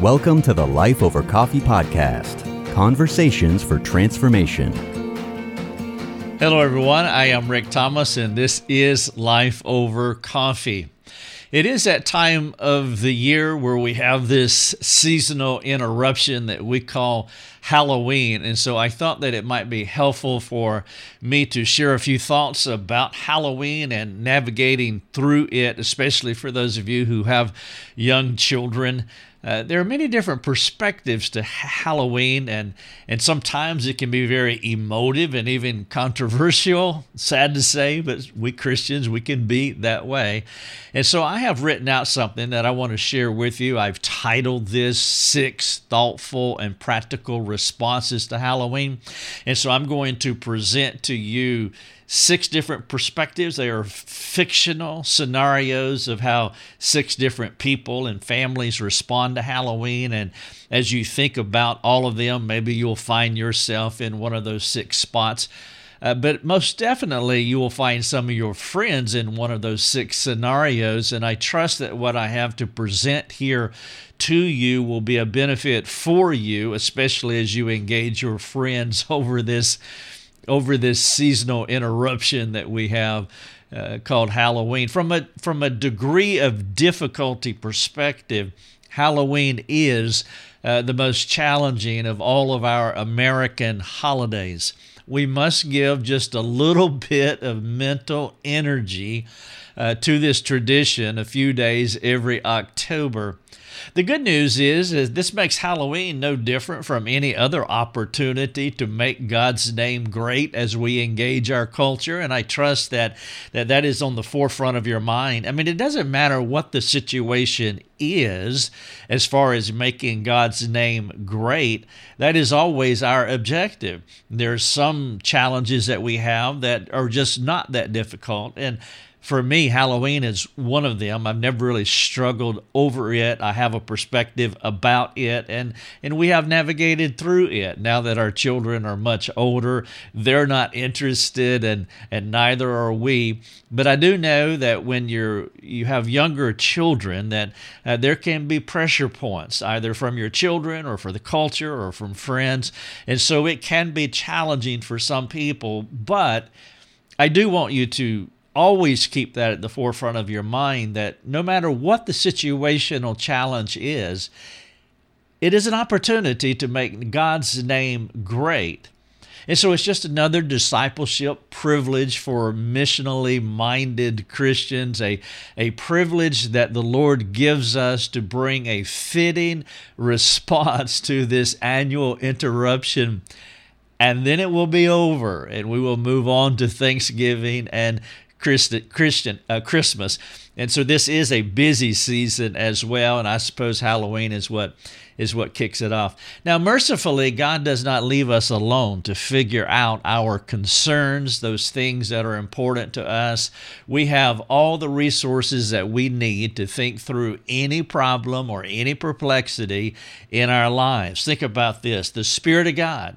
Welcome to the Life Over Coffee Podcast Conversations for Transformation. Hello, everyone. I am Rick Thomas, and this is Life Over Coffee. It is that time of the year where we have this seasonal interruption that we call Halloween. And so I thought that it might be helpful for me to share a few thoughts about Halloween and navigating through it, especially for those of you who have young children. Uh, there are many different perspectives to Halloween, and, and sometimes it can be very emotive and even controversial. Sad to say, but we Christians, we can be that way. And so I have written out something that I want to share with you. I've titled this Six Thoughtful and Practical Responses to Halloween. And so I'm going to present to you six different perspectives. They are fictional scenarios of how six different people and families respond to Halloween. And as you think about all of them, maybe you'll find yourself in one of those six spots. Uh, but most definitely, you will find some of your friends in one of those six scenarios. And I trust that what I have to present here to you will be a benefit for you, especially as you engage your friends over this over this seasonal interruption that we have uh, called Halloween. From a from a degree of difficulty perspective, Halloween is uh, the most challenging of all of our American holidays. We must give just a little bit of mental energy uh, to this tradition a few days every October. The good news is, is this makes Halloween no different from any other opportunity to make God's name great as we engage our culture. And I trust that that, that is on the forefront of your mind. I mean, it doesn't matter what the situation is as far as making God's name great. That is always our objective. There's some challenges that we have that are just not that difficult. And for me, Halloween is one of them. I've never really struggled over it. I have a perspective about it, and and we have navigated through it. Now that our children are much older, they're not interested, and and neither are we. But I do know that when you're you have younger children, that uh, there can be pressure points either from your children or for the culture or from friends, and so it can be challenging for some people. But I do want you to always keep that at the forefront of your mind that no matter what the situational challenge is, it is an opportunity to make God's name great. And so it's just another discipleship privilege for missionally minded Christians, a, a privilege that the Lord gives us to bring a fitting response to this annual interruption and then it will be over and we will move on to Thanksgiving and Christi- Christian uh, Christmas. And so this is a busy season as well, and I suppose Halloween is what is what kicks it off. Now, mercifully, God does not leave us alone to figure out our concerns, those things that are important to us. We have all the resources that we need to think through any problem or any perplexity in our lives. Think about this the Spirit of God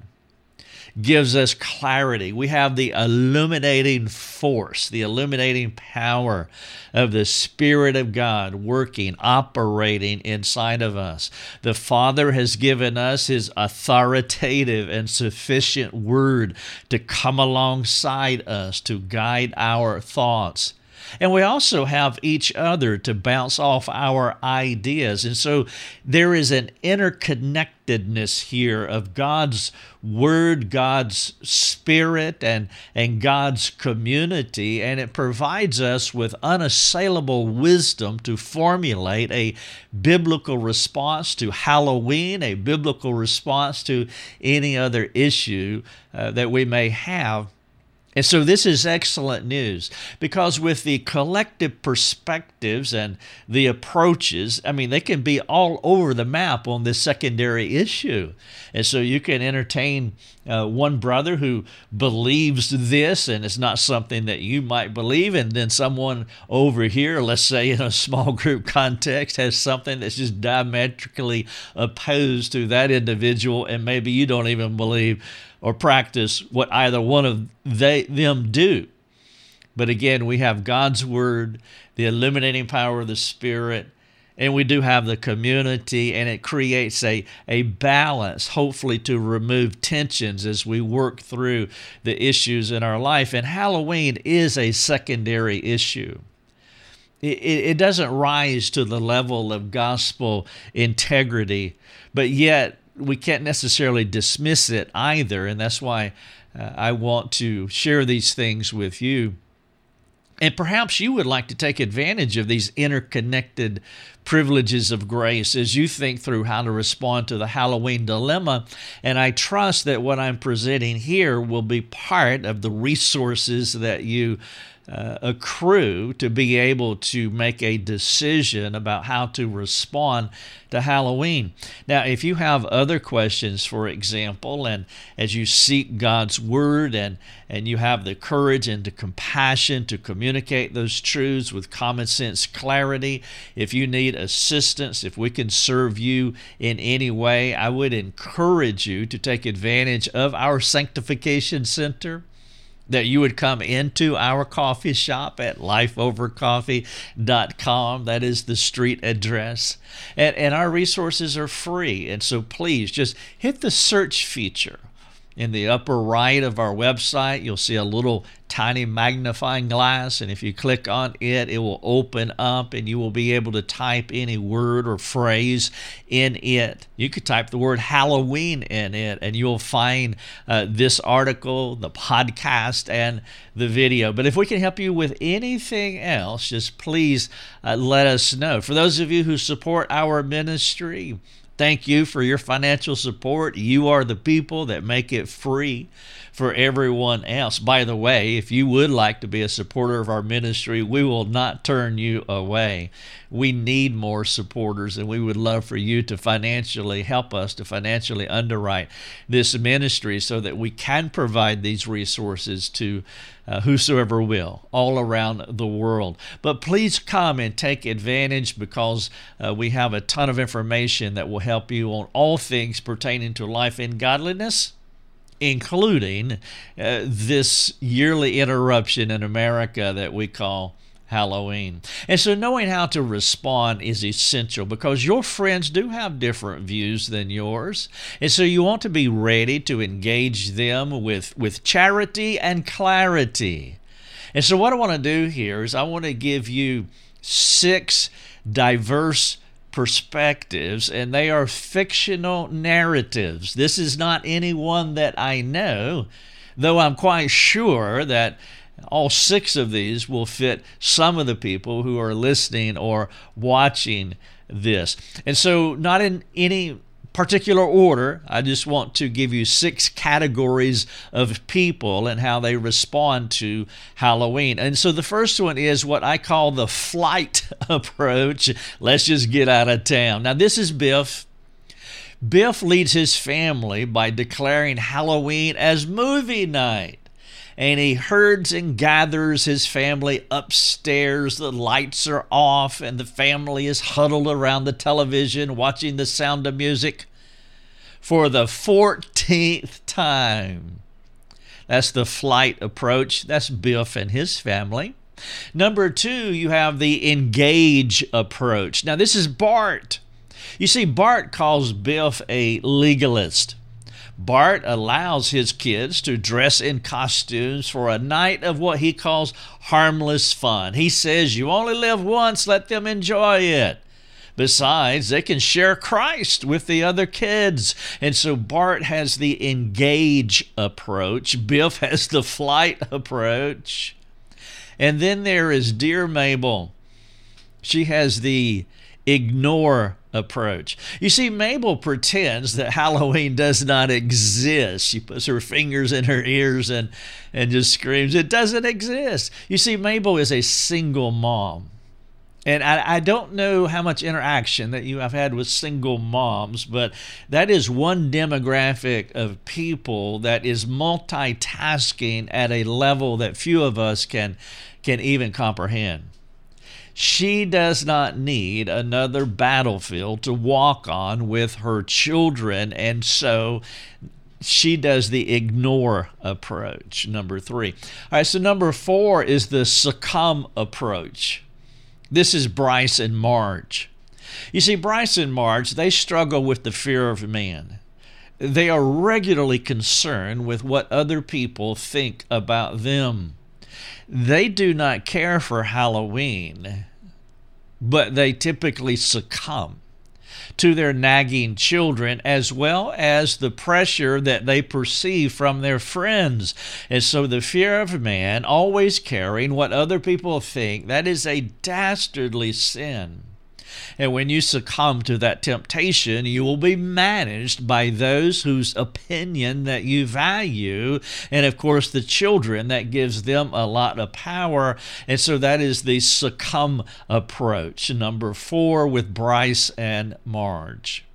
gives us clarity. We have the illuminating force, the illuminating power of the Spirit of God working, operating inside of us. The Father has given us His authoritative and sufficient word to come alongside us, to guide our thoughts. And we also have each other to bounce off our ideas. And so there is an interconnectedness here of God's Word, God's Spirit, and, and God's community. And it provides us with unassailable wisdom to formulate a biblical response to Halloween, a biblical response to any other issue uh, that we may have. And so this is excellent news because with the collective perspectives and the approaches, I mean, they can be all over the map on this secondary issue. And so you can entertain uh, one brother who believes this and it's not something that you might believe. And then someone over here, let's say in a small group context, has something that's just diametrically opposed to that individual. And maybe you don't even believe or practice what either one of they them do. But again, we have God's word, the illuminating power of the Spirit, and we do have the community and it creates a, a balance hopefully to remove tensions as we work through the issues in our life. And halloween is a secondary issue. It, it doesn't rise to the level of gospel integrity but yet we can't necessarily dismiss it either. And that's why uh, i want to share these things with you and perhaps you would like to take advantage of these interconnected privileges of grace as you think through how to respond to the Halloween dilemma. And I trust that what I'm presenting here will be part of the resources that you uh, accrue to be able to make a decision about how to respond to Halloween. Now, if you have other questions, for example, and as you seek God's Word and, and you have the courage and the compassion to communicate those truths with common sense clarity, if you need assistance, if we can serve you in any way, I would encourage you to take advantage of our Sanctification Center that you would come into our coffee shop at lifeovercoffee.com. That is the street address. And, and our resources are free. And so please just hit the search feature in the upper right of our website, you'll see a little tiny magnifying glass, and if you click on it, it will open up and you will be able to type any word or phrase in it. You could type the word Halloween in it, and you'll find uh, this article, the podcast, and the video. But if we can help you with anything else, just please uh, let us know. For those of you who support our ministry, Thank you for your financial support. You are the people that make it free for everyone else. By the way, if you would like to be a supporter of our ministry, we will not turn you away. We need more supporters, and we would love for you to financially help us to financially underwrite this ministry so that we can provide these resources to uh, whosoever will, all around the world. But please come and take advantage because uh, we have a ton of information that will help you on all things pertaining to life in godliness including uh, this yearly interruption in America that we call Halloween. And so, knowing how to respond is essential because your friends do have different views than yours. And so, you want to be ready to engage them with, with charity and clarity. And so, what I want to do here is I want to give you six diverse perspectives, and they are fictional narratives. This is not any one that I know, though I'm quite sure that all six of these will fit some of the people who are listening or watching this. And so, not in any particular order. I just want to give you six categories of people and how they respond to Halloween. And so the first one is what I call the flight approach. Let's just get out of town. Now, this is Biff. Biff leads his family by declaring Halloween as movie night and he herds and gathers his family upstairs. The lights are off, and the family is huddled around the television watching the sound of music for the 14th time. That's the flight approach. That's Biff and his family. Number two, you have the engage approach. Now, this is Bart. You see, Bart calls Biff a legalist. Bart allows his kids to dress in costumes for a night of what he calls harmless fun. He says, You only live once, let them enjoy it. Besides, they can share Christ with the other kids. And so Bart has the engage approach, Biff has the flight approach. And then there is Dear Mabel. She has the ignore approach. You see, Mabel pretends that Halloween does not exist. She puts her fingers in her ears and, and just screams, It doesn't exist. You see, Mabel is a single mom. And I, I don't know how much interaction that you have had with single moms, but that is one demographic of people that is multitasking at a level that few of us can, can even comprehend. She does not need another battlefield to walk on with her children, and so she does the ignore approach, number three. All right, so number four is the succumb approach. This is Bryce and Marge. You see, Bryce and Marge, they struggle with the fear of man. They are regularly concerned with what other people think about them. They do not care for Halloween, but they typically succumb to their nagging children as well as the pressure that they perceive from their friends. And so the fear of man, always caring what other people think, that is a dastardly sin. And when you succumb to that temptation, you will be managed by those whose opinion that you value. And of course, the children, that gives them a lot of power. And so that is the succumb approach. Number four with Bryce and Marge.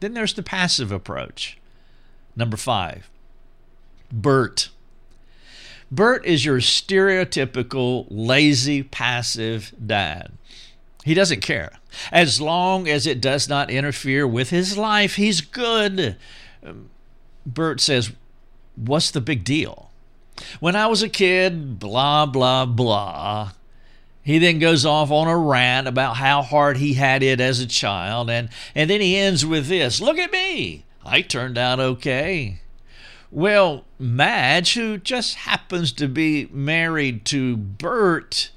Then there's the passive approach. Number five, Bert. Bert is your stereotypical lazy, passive dad. He doesn't care. As long as it does not interfere with his life, he's good. Um, Bert says, What's the big deal? When I was a kid, blah, blah, blah. He then goes off on a rant about how hard he had it as a child, and, and then he ends with this Look at me! I turned out okay. Well, Madge, who just happens to be married to Bert,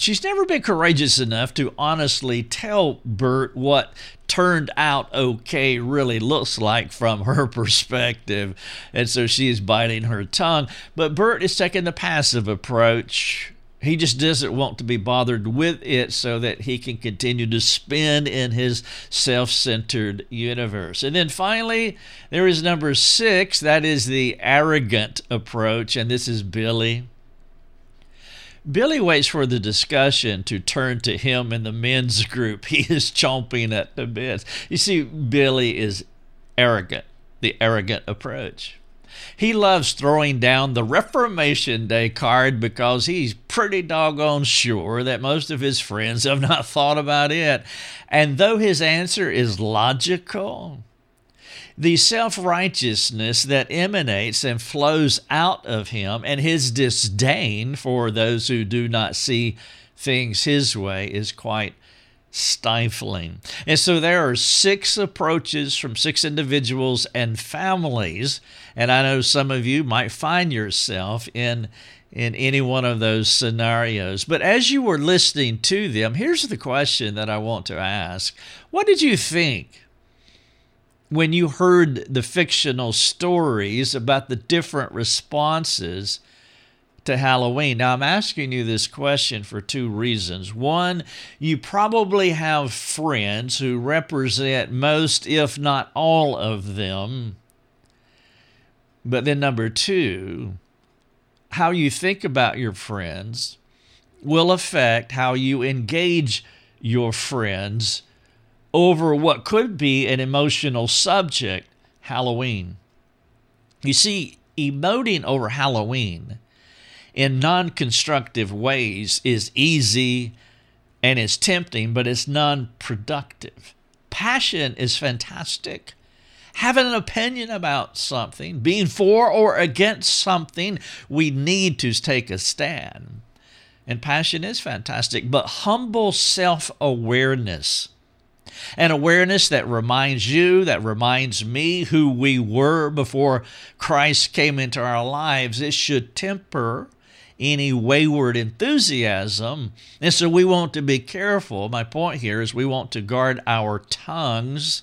she's never been courageous enough to honestly tell Bert what turned out okay really looks like from her perspective. And so she is biting her tongue. But Bert is taking the passive approach. He just doesn't want to be bothered with it so that he can continue to spin in his self centered universe. And then finally, there is number six that is the arrogant approach. And this is Billy. Billy waits for the discussion to turn to him in the men's group. He is chomping at the bit. You see, Billy is arrogant, the arrogant approach. He loves throwing down the Reformation Day card because he's pretty doggone sure that most of his friends have not thought about it. And though his answer is logical, the self righteousness that emanates and flows out of him and his disdain for those who do not see things his way is quite stifling. And so there are six approaches from six individuals and families. And I know some of you might find yourself in in any one of those scenarios. But as you were listening to them, here's the question that I want to ask. What did you think? When you heard the fictional stories about the different responses to Halloween. Now, I'm asking you this question for two reasons. One, you probably have friends who represent most, if not all of them. But then, number two, how you think about your friends will affect how you engage your friends over what could be an emotional subject, Halloween. You see, emoting over Halloween in non constructive ways is easy and it's tempting, but it's non productive. Passion is fantastic. Having an opinion about something, being for or against something, we need to take a stand. And passion is fantastic, but humble self awareness an awareness that reminds you, that reminds me who we were before Christ came into our lives. It should temper any wayward enthusiasm. And so we want to be careful. My point here is we want to guard our tongues,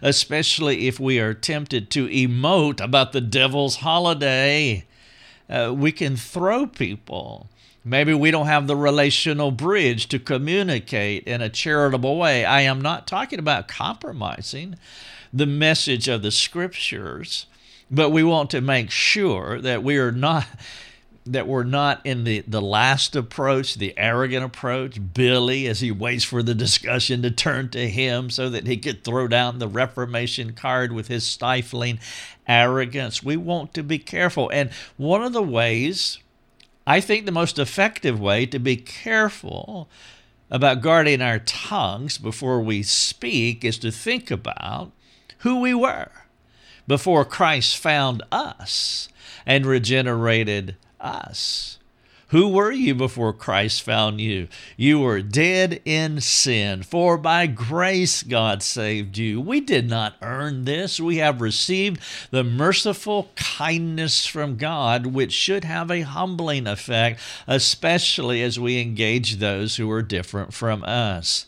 especially if we are tempted to emote about the devil's holiday. Uh, we can throw people Maybe we don't have the relational bridge to communicate in a charitable way. I am not talking about compromising the message of the scriptures, but we want to make sure that we are not that we're not in the, the last approach, the arrogant approach, Billy, as he waits for the discussion to turn to him so that he could throw down the Reformation card with his stifling arrogance. We want to be careful. And one of the ways I think the most effective way to be careful about guarding our tongues before we speak is to think about who we were before Christ found us and regenerated us. Who were you before Christ found you? You were dead in sin, for by grace God saved you. We did not earn this. We have received the merciful kindness from God, which should have a humbling effect, especially as we engage those who are different from us.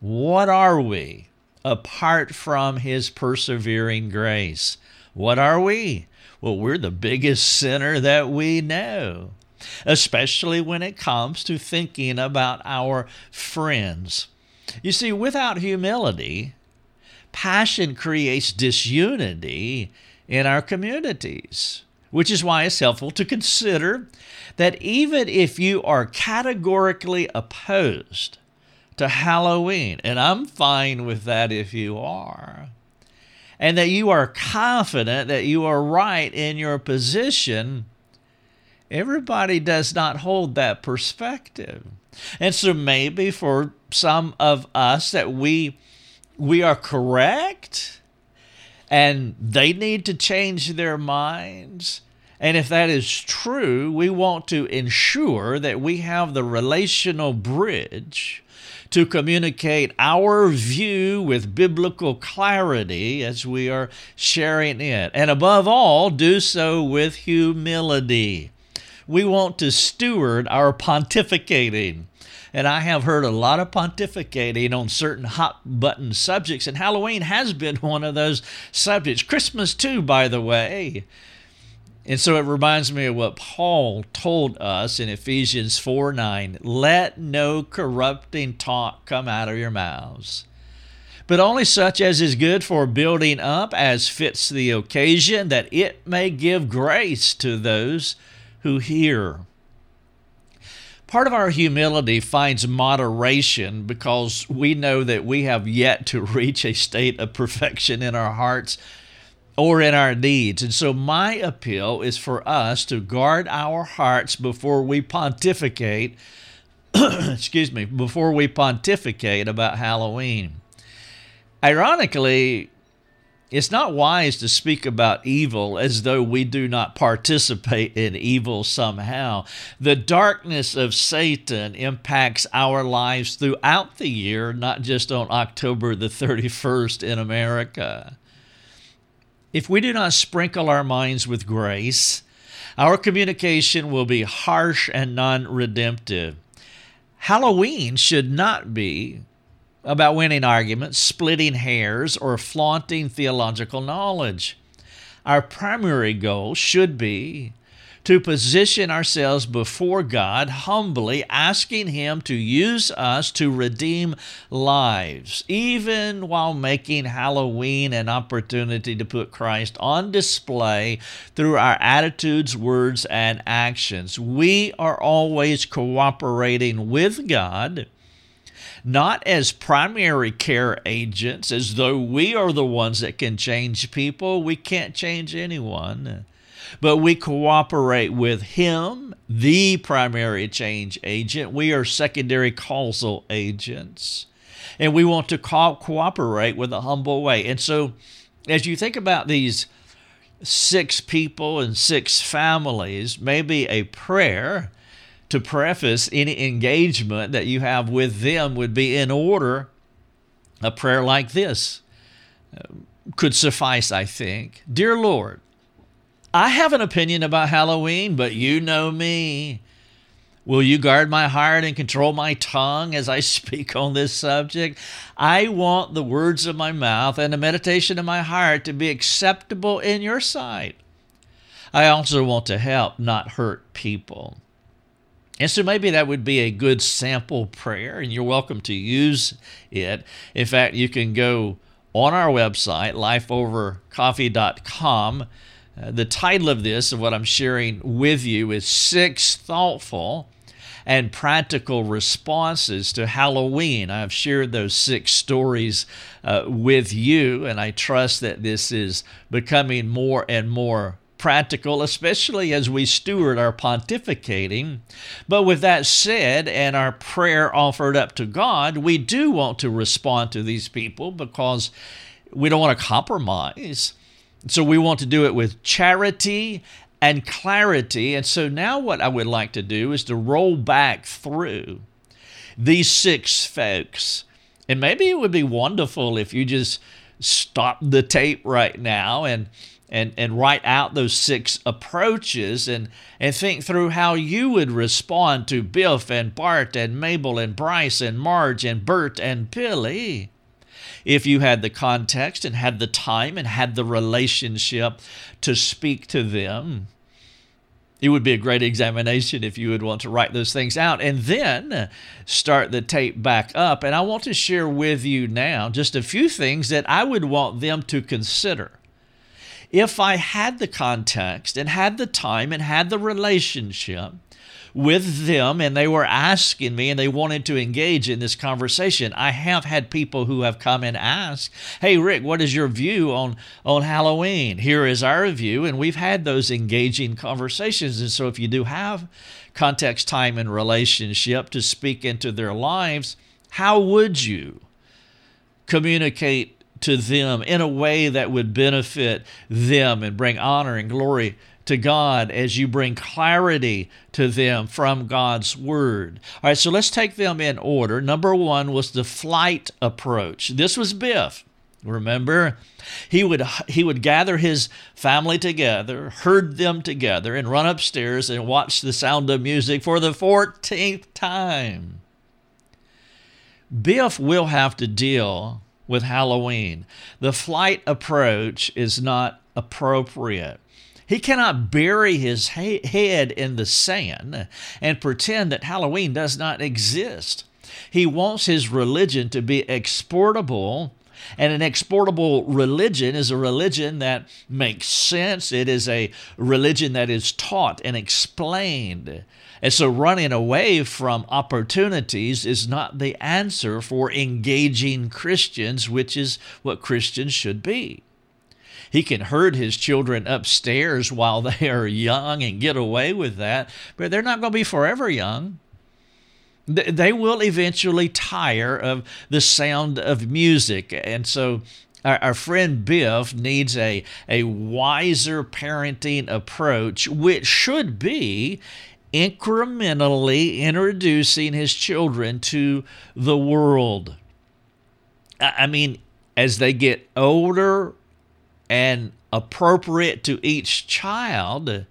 What are we apart from His persevering grace? What are we? Well, we're the biggest sinner that we know especially when it comes to thinking about our friends. You see, without humility, passion creates disunity in our communities, which is why it's helpful to consider that even if you are categorically opposed to Halloween, and I'm fine with that if you are, and that you are confident that you are right in your position Everybody does not hold that perspective. And so maybe for some of us that we we are correct and they need to change their minds. And if that is true, we want to ensure that we have the relational bridge to communicate our view with biblical clarity as we are sharing it. And above all, do so with humility we want to steward our pontificating. And I have heard a lot of pontificating on certain hot button subjects, and Halloween has been one of those subjects. Christmas, too, by the way. And so it reminds me of what Paul told us in Ephesians 4 9. Let no corrupting talk come out of your mouths, but only such as is good for building up as fits the occasion, that it may give grace to those who hear. Part of our humility finds moderation because we know that we have yet to reach a state of perfection in our hearts or in our deeds. And so, my appeal is for us to guard our hearts before we pontificate, excuse me, before we pontificate about Halloween. Ironically, it's not wise to speak about evil as though we do not participate in evil somehow. The darkness of Satan impacts our lives throughout the year, not just on October the 31st in America. If we do not sprinkle our minds with grace, our communication will be harsh and non redemptive. Halloween should not be about winning arguments, splitting hairs, or flaunting theological knowledge. Our primary goal should be to position ourselves before God humbly, asking Him to use us to redeem lives, even while making Halloween an opportunity to put Christ on display through our attitudes, words, and actions. We are always cooperating with God not as primary care agents, as though we are the ones that can change people. We can't change anyone. But we cooperate with Him, the primary change agent. We are secondary causal agents. And we want to co- cooperate with a humble way. And so, as you think about these six people and six families, maybe a prayer to preface any engagement that you have with them would be in order. A prayer like this uh, could suffice, I think. Dear Lord, I have an opinion about Halloween, but you know me. Will you guard my heart and control my tongue as I speak on this subject? I want the words of my mouth and the meditation of my heart to be acceptable in your sight. I also want to help, not hurt people. And so maybe that would be a good sample prayer, and you're welcome to use it. In fact, you can go on our website, lifeovercoffee.com. Uh, the title of this, of what I'm sharing with you, is Six Thoughtful and Practical Responses to Halloween. I've shared those six stories uh, with you, and I trust that this is becoming more and more practical, especially as we steward our pontificating. But with that said, and our prayer offered up to God, we do want to respond to these people because we don't want to compromise. So we want to do it with charity and clarity. And so now, what I would like to do is to roll back through these six folks. And maybe it would be wonderful if you just stop the tape right now and and and write out those six approaches and and think through how you would respond to Biff and Bart and Mabel and Bryce and Marge and Bert and Billy if you had the context and had the time and had the relationship to speak to them it would be a great examination if you would want to write those things out and then start the tape back up. And I want to share with you now just a few things that I would want them to consider if I had the context and had the time and had the relationship with them and they were asking me and they wanted to engage in this conversation. I have had people who have come and asked, "Hey Rick, what is your view on on Halloween?" Here is our view and we've had those engaging conversations. And so if you do have context, time and relationship to speak into their lives, how would you communicate to them in a way that would benefit them and bring honor and glory to God as you bring clarity to them from God's Word. All right, so let's take them in order. Number one was the flight approach. This was Biff. Remember, he would he would gather his family together, herd them together, and run upstairs and watch the sound of music for the 14th time. Biff will have to deal with Halloween. The flight approach is not appropriate. He cannot bury his ha- head in the sand and pretend that Halloween does not exist. He wants his religion to be exportable and an exportable religion is a religion that makes sense. It is a religion that is taught and explained. And so running away from opportunities is not the answer for engaging Christians, which is what Christians should be. He can herd his children upstairs while they are young and get away with that, but they're not going to be forever young. They will eventually tire of the sound of music. And so our, friend Biff needs a, a wiser parenting approach, which should be incrementally introducing his children to the world. I mean, as they get older and appropriate to each child,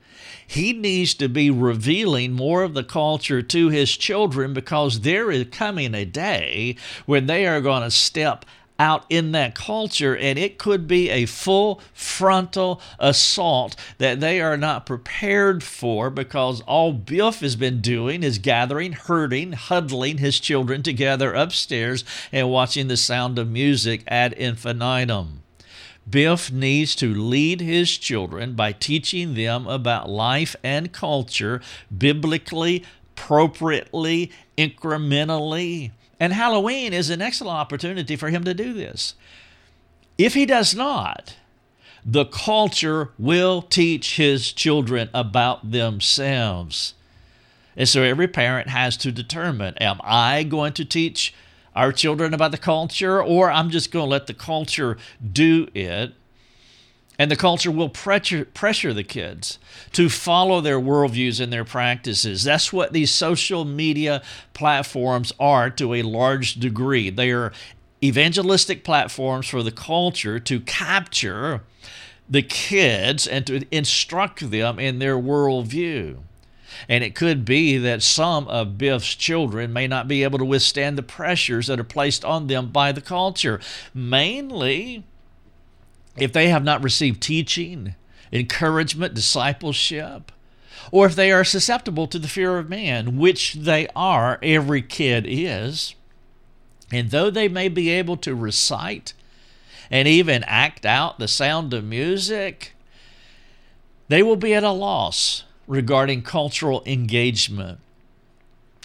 he needs to be revealing more of the culture to his children because there is coming a day when they are going to step out in that culture, and it could be a full frontal assault that they are not prepared for because all Biff has been doing is gathering, herding, huddling his children together upstairs and watching the sound of music ad infinitum. Biff needs to lead his children by teaching them about life and culture biblically, appropriately, incrementally. And Halloween is an excellent opportunity for him to do this. If he does not, the culture will teach his children about themselves. And so every parent has to determine am I going to teach our children about the culture, or I'm just going to let the culture do it. And the culture will pressure, pressure the kids to follow their worldviews and their practices. That's what these social media platforms are to a large degree. They are evangelistic platforms for the culture to capture the kids and to instruct them in their worldview. And it could be that some of Biff's children may not be able to withstand the pressures that are placed on them by the culture. Mainly, if they have not received teaching, encouragement, discipleship, or if they are susceptible to the fear of man, which they are, every kid is. And though they may be able to recite and even act out the sound of music, they will be at a loss regarding cultural engagement.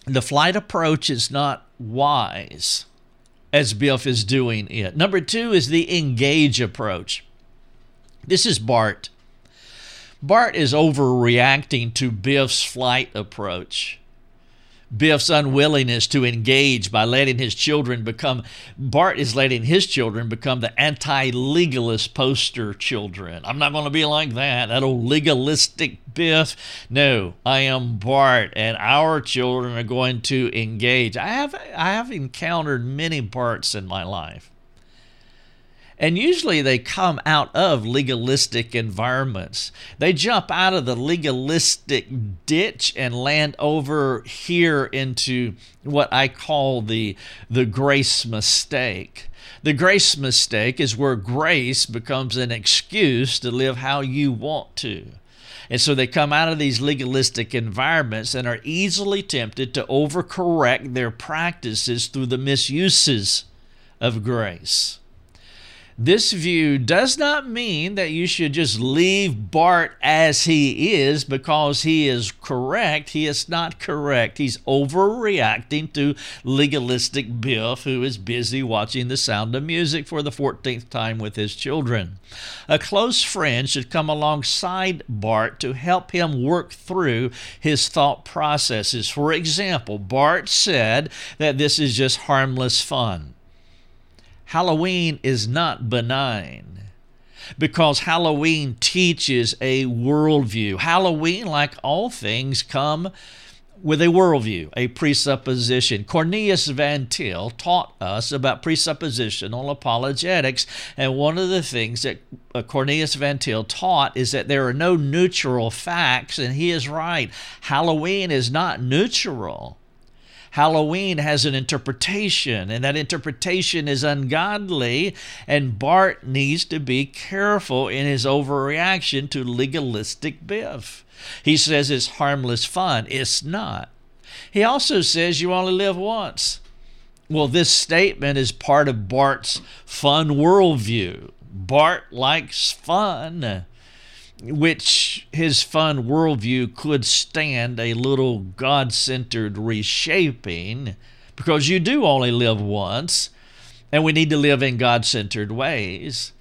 The flight approach is not wise as Biff is doing it. Number two is the engage approach. This is Bart. Bart is overreacting to Biff's flight approach. Biff's unwillingness to engage by letting his children become, Bart is letting his children become the anti legalist poster children. I'm not going to be like that, that old legalistic Biff. No, I am Bart, and our children are going to engage. I have, I have encountered many Barts in my life. And usually they come out of legalistic environments. They jump out of the legalistic ditch and land over here into what I call the, the grace mistake. The grace mistake is where grace becomes an excuse to live how you want to. And so they come out of these legalistic environments and are easily tempted to overcorrect their practices through the misuses of grace. This view does not mean that you should just leave Bart as he is because he is correct. He is not correct. He's overreacting to legalistic Biff, who is busy watching The Sound of Music for the 14th time with his children. A close friend should come alongside Bart to help him work through his thought processes. For example, Bart said that this is just harmless fun. Halloween is not benign because Halloween teaches a worldview. Halloween, like all things, come with a worldview, a presupposition. Cornelius Van Til taught us about presuppositional apologetics, and one of the things that uh, Cornelius Van Til taught is that there are no neutral facts, and he is right. Halloween is not neutral. Halloween has an interpretation, and that interpretation is ungodly, and Bart needs to be careful in his overreaction to legalistic Biff. He says it's harmless fun. It's not. He also says you only live once. Well, this statement is part of Bart's fun worldview. Bart likes fun which his fun worldview could stand a little God centered reshaping because you do only live once and we need to live in God centered ways.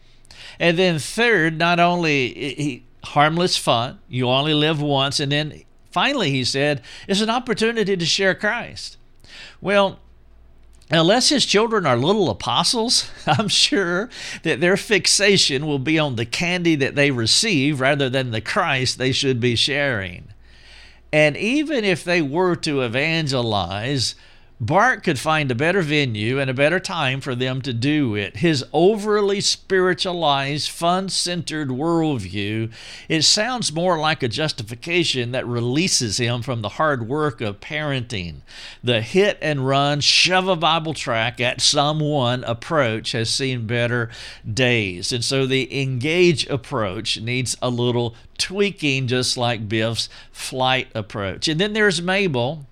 And then, third, not only he, harmless fun, you only live once. And then finally, he said, it's an opportunity to share Christ. Well, Unless his children are little apostles, I'm sure that their fixation will be on the candy that they receive rather than the Christ they should be sharing. And even if they were to evangelize, Bart could find a better venue and a better time for them to do it. His overly spiritualized, fun centered worldview, it sounds more like a justification that releases him from the hard work of parenting. The hit and run, shove a Bible track at someone approach has seen better days. And so the engage approach needs a little tweaking, just like Biff's flight approach. And then there's Mabel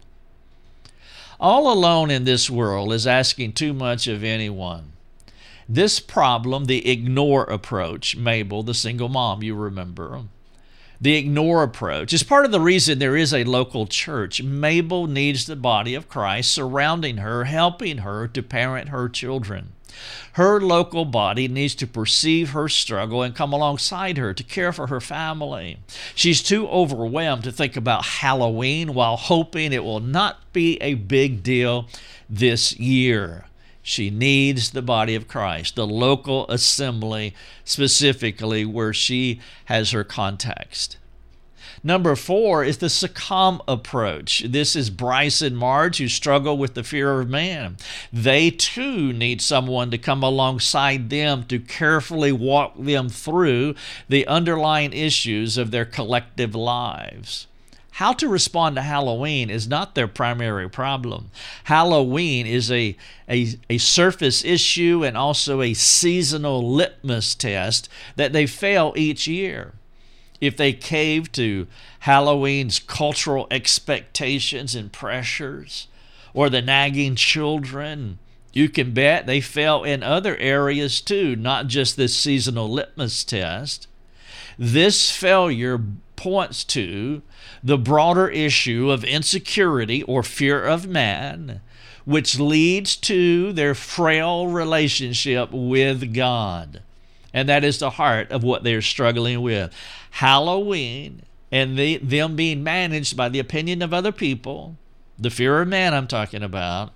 all alone in this world is asking too much of anyone. This problem, the ignore approach, Mabel, the single mom, you remember, the ignore approach is part of the reason there is a local church. Mabel needs the body of Christ surrounding her, helping her to parent her children. Her local body needs to perceive her struggle and come alongside her to care for her family. She's too overwhelmed to think about Halloween while hoping it will not be a big deal this year. She needs the body of Christ, the local assembly, specifically where she has her context. Number four is the succumb approach. This is Bryce and Marge who struggle with the fear of man. They too need someone to come alongside them to carefully walk them through the underlying issues of their collective lives. How to respond to Halloween is not their primary problem. Halloween is a, a, a surface issue and also a seasonal litmus test that they fail each year if they cave to Halloween's cultural expectations and pressures, or the nagging children, you can bet they fell in other areas too, not just this seasonal litmus test. This failure points to the broader issue of insecurity or fear of man, which leads to their frail relationship with God. And that is the heart of what they're struggling with. Halloween and the, them being managed by the opinion of other people the fear of man I'm talking about,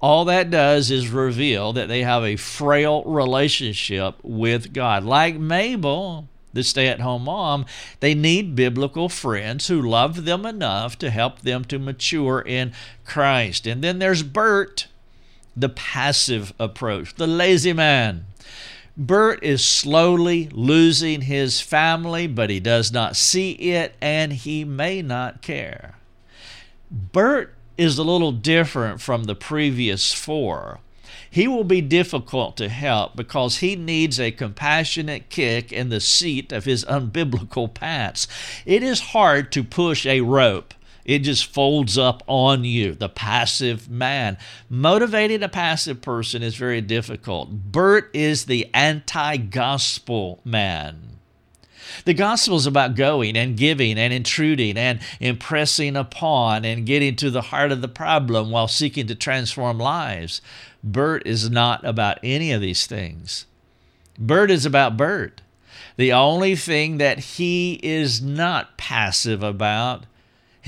all that does is reveal that they have a frail relationship with God. Like Mabel, the stay at home mom, they need biblical friends who love them enough to help them to mature in Christ. And then there's Bert, the passive approach, the lazy man. Bert is slowly losing his family, but he does not see it and he may not care. Bert is a little different from the previous four. He will be difficult to help because he needs a compassionate kick in the seat of his unbiblical pants. It is hard to push a rope it just folds up on you, the passive man. Motivating a passive person is very difficult. Bert is the anti gospel man. The gospel is about going and giving and intruding and impressing upon and getting to the heart of the problem while seeking to transform lives. Bert is not about any of these things. Bert is about Bert. The only thing that he is not passive about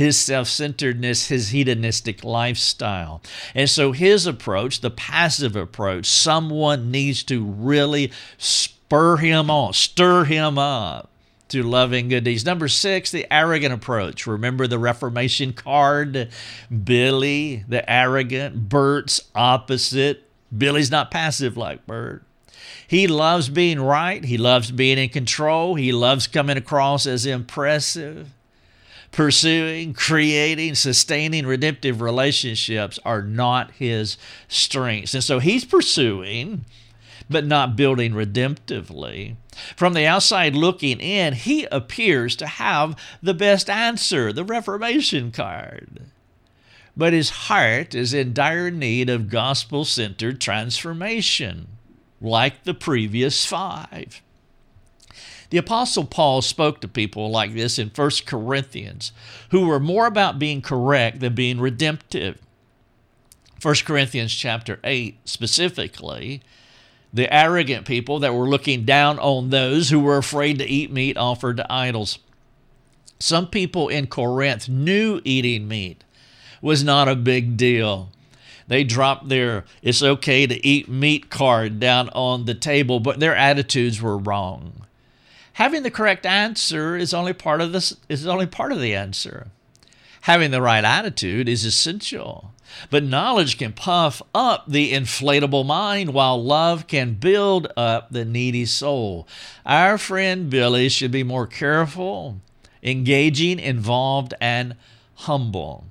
his self centeredness, his hedonistic lifestyle. And so, his approach, the passive approach, someone needs to really spur him on, stir him up to loving good deeds. Number six, the arrogant approach. Remember the Reformation card? Billy, the arrogant, Bert's opposite. Billy's not passive like Bert. He loves being right. He loves being in control. He loves coming across as impressive pursuing, creating, sustaining redemptive relationships are not his strengths. And so he's pursuing, but not building redemptively. From the outside looking in, he appears to have the best answer, the Reformation card. But his heart is in dire need of gospel centered transformation, like the previous five. The Apostle Paul spoke to people like this in 1 Corinthians who were more about being correct than being redemptive. 1 Corinthians chapter 8 specifically, the arrogant people that were looking down on those who were afraid to eat meat offered to idols. Some people in Corinth knew eating meat was not a big deal. They dropped their it's okay to eat meat card down on the table, but their attitudes were wrong having the correct answer is only part of this is only part of the answer. Having the right attitude is essential. But knowledge can puff up the inflatable mind while love can build up the needy soul. Our friend Billy should be more careful, engaging, involved, and humble.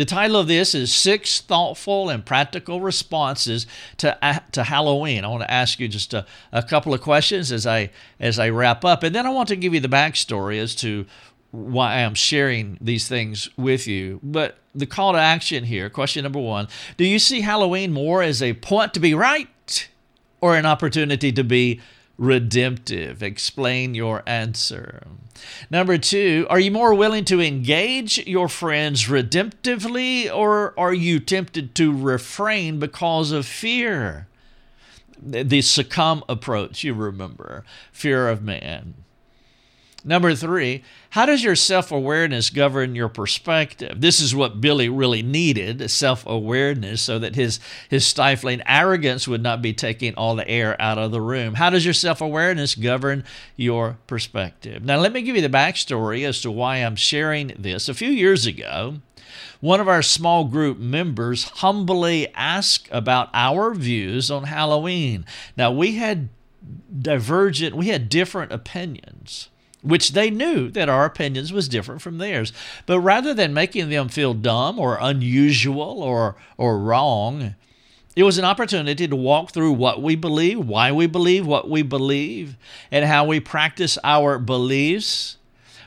The title of this is Six Thoughtful and Practical Responses to, to Halloween. I want to ask you just a, a couple of questions as I, as I wrap up. And then I want to give you the backstory as to why I'm sharing these things with you. But the call to action here, question number one Do you see Halloween more as a point to be right or an opportunity to be redemptive? Explain your answer. Number two, are you more willing to engage your friends redemptively or are you tempted to refrain because of fear? The succumb approach, you remember, fear of man. Number three, how does your self awareness govern your perspective? This is what Billy really needed self awareness so that his, his stifling arrogance would not be taking all the air out of the room. How does your self awareness govern your perspective? Now, let me give you the backstory as to why I'm sharing this. A few years ago, one of our small group members humbly asked about our views on Halloween. Now, we had divergent, we had different opinions which they knew that our opinions was different from theirs. But rather than making them feel dumb or unusual or, or wrong, it was an opportunity to walk through what we believe, why we believe what we believe, and how we practice our beliefs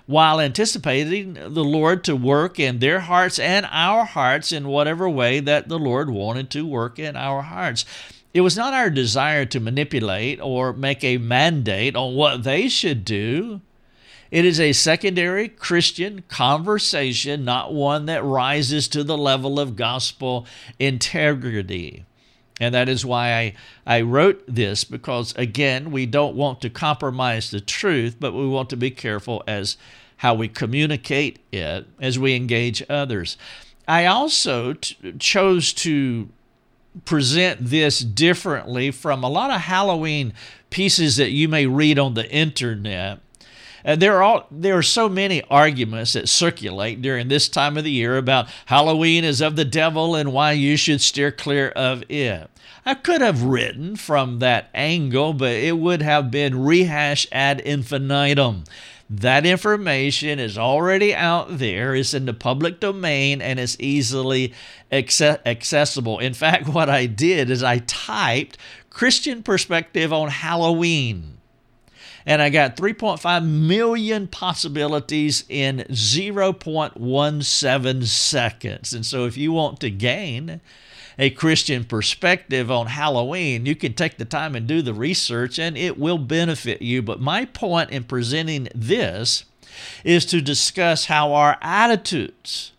while anticipating the Lord to work in their hearts and our hearts in whatever way that the Lord wanted to work in our hearts. It was not our desire to manipulate or make a mandate on what they should do. It is a secondary Christian conversation, not one that rises to the level of gospel integrity. And that is why I, I wrote this, because again, we don't want to compromise the truth, but we want to be careful as how we communicate it as we engage others. I also t- chose to present this differently from a lot of Halloween pieces that you may read on the internet. Uh, there are all, there are so many arguments that circulate during this time of the year about Halloween is of the devil and why you should steer clear of it. I could have written from that angle, but it would have been rehashed ad infinitum. That information is already out there, it's in the public domain, and it's easily accessible. In fact, what I did is I typed Christian perspective on Halloween. And I got 3.5 million possibilities in 0.17 seconds. And so, if you want to gain a Christian perspective on Halloween, you can take the time and do the research and it will benefit you. But my point in presenting this is to discuss how our attitudes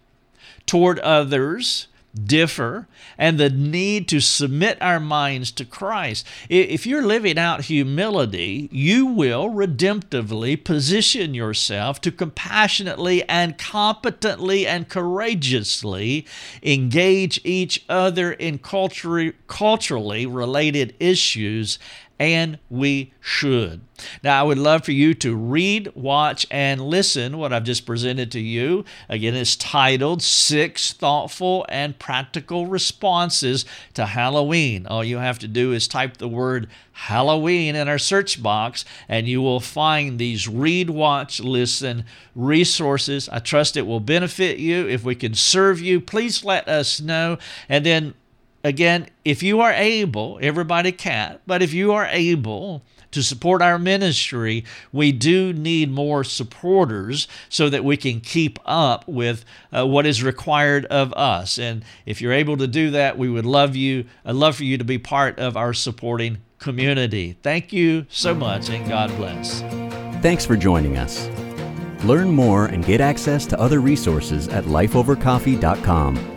toward others differ and the need to submit our minds to Christ. If you're living out humility, you will redemptively position yourself to compassionately and competently and courageously engage each other in culturally culturally related issues and we should. Now, I would love for you to read, watch, and listen what I've just presented to you. Again, it's titled Six Thoughtful and Practical Responses to Halloween. All you have to do is type the word Halloween in our search box, and you will find these read, watch, listen resources. I trust it will benefit you. If we can serve you, please let us know. And then again, if you are able, everybody can't, but if you are able to support our ministry, we do need more supporters so that we can keep up with uh, what is required of us. And if you're able to do that, we would love you. I'd love for you to be part of our supporting community. Thank you so much, and God bless. Thanks for joining us. Learn more and get access to other resources at lifeovercoffee.com